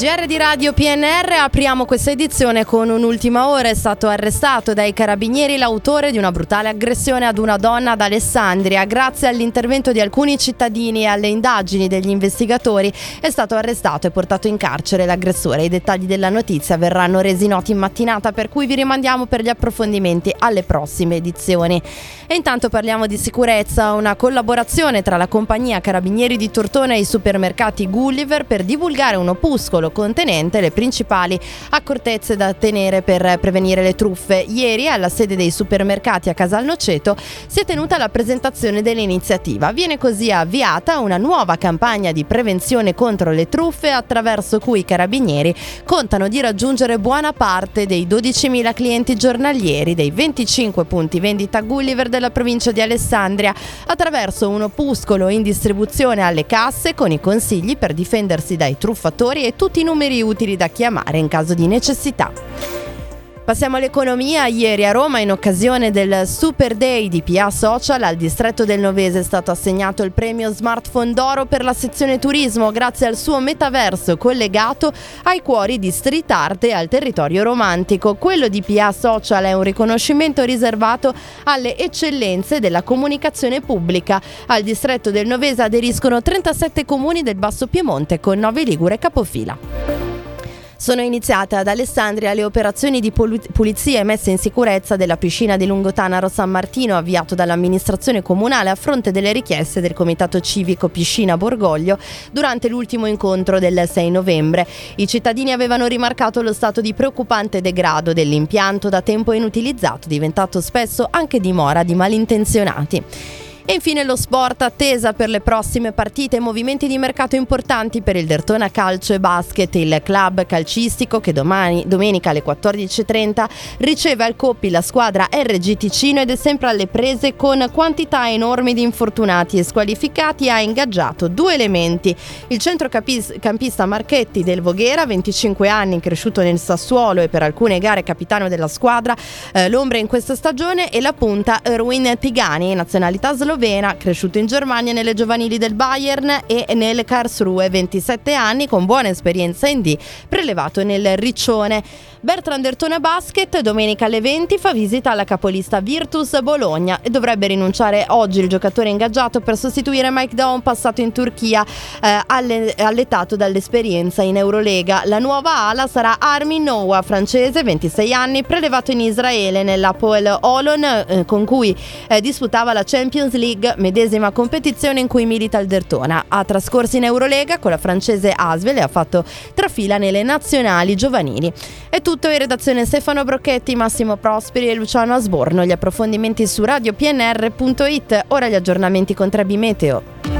GR di Radio PNR apriamo questa edizione con un'ultima ora. È stato arrestato dai carabinieri l'autore di una brutale aggressione ad una donna ad Alessandria. Grazie all'intervento di alcuni cittadini e alle indagini degli investigatori è stato arrestato e portato in carcere l'aggressore. I dettagli della notizia verranno resi noti in mattinata per cui vi rimandiamo per gli approfondimenti alle prossime edizioni. E intanto parliamo di sicurezza, una collaborazione tra la compagnia Carabinieri di Tortona e i supermercati Gulliver per divulgare un opuscolo contenente le principali accortezze da tenere per prevenire le truffe. Ieri alla sede dei supermercati a Casalnoceto si è tenuta la presentazione dell'iniziativa. Viene così avviata una nuova campagna di prevenzione contro le truffe attraverso cui i carabinieri contano di raggiungere buona parte dei 12.000 clienti giornalieri dei 25 punti vendita Gulliver della provincia di Alessandria attraverso un opuscolo in distribuzione alle casse con i consigli per difendersi dai truffatori e tutti i numeri utili da chiamare in caso di necessità. Passiamo all'economia. Ieri a Roma, in occasione del Super Day di PA Social, al distretto del Novese è stato assegnato il premio Smartphone d'Oro per la sezione turismo grazie al suo metaverso collegato ai cuori di street art e al territorio romantico. Quello di PA Social è un riconoscimento riservato alle eccellenze della comunicazione pubblica. Al distretto del Novese aderiscono 37 comuni del Basso Piemonte con 9 Ligure capofila. Sono iniziate ad Alessandria le operazioni di pulizia e messa in sicurezza della piscina di Lungotanaro San Martino avviato dall'amministrazione comunale a fronte delle richieste del Comitato Civico Piscina Borgoglio durante l'ultimo incontro del 6 novembre. I cittadini avevano rimarcato lo stato di preoccupante degrado dell'impianto da tempo inutilizzato, diventato spesso anche dimora di malintenzionati. E infine lo sport, attesa per le prossime partite movimenti di mercato importanti per il Dertona Calcio e Basket, il club calcistico che domani, domenica alle 14.30 riceve al Coppi la squadra RG Ticino ed è sempre alle prese con quantità enormi di infortunati e squalificati, ha ingaggiato due elementi. Il centrocampista Marchetti del Voghera, 25 anni, cresciuto nel Sassuolo e per alcune gare capitano della squadra, eh, l'ombra in questa stagione e la punta Erwin Tigani, nazionalità slovena slovena, cresciuto in Germania nelle giovanili del Bayern e nel Karlsruhe, 27 anni, con buona esperienza in D, prelevato nel Riccione. Bertrand Ertona Basket domenica alle 20 fa visita alla capolista Virtus Bologna e dovrebbe rinunciare oggi il giocatore ingaggiato per sostituire Mike Down passato in Turchia eh, alletato dall'esperienza in Eurolega. La nuova ala sarà Armin Noah, francese, 26 anni, prelevato in Israele nell'Apoel Olon eh, con cui eh, disputava la Champions League, medesima competizione in cui milita il Dertona. Ha trascorso in Eurolega con la francese Asvel e ha fatto trafila nelle nazionali giovanili. È tutto in redazione Stefano Brocchetti, Massimo Prosperi e Luciano Asborno. Gli approfondimenti su radiopnr.it. Ora gli aggiornamenti con Trebi Meteo.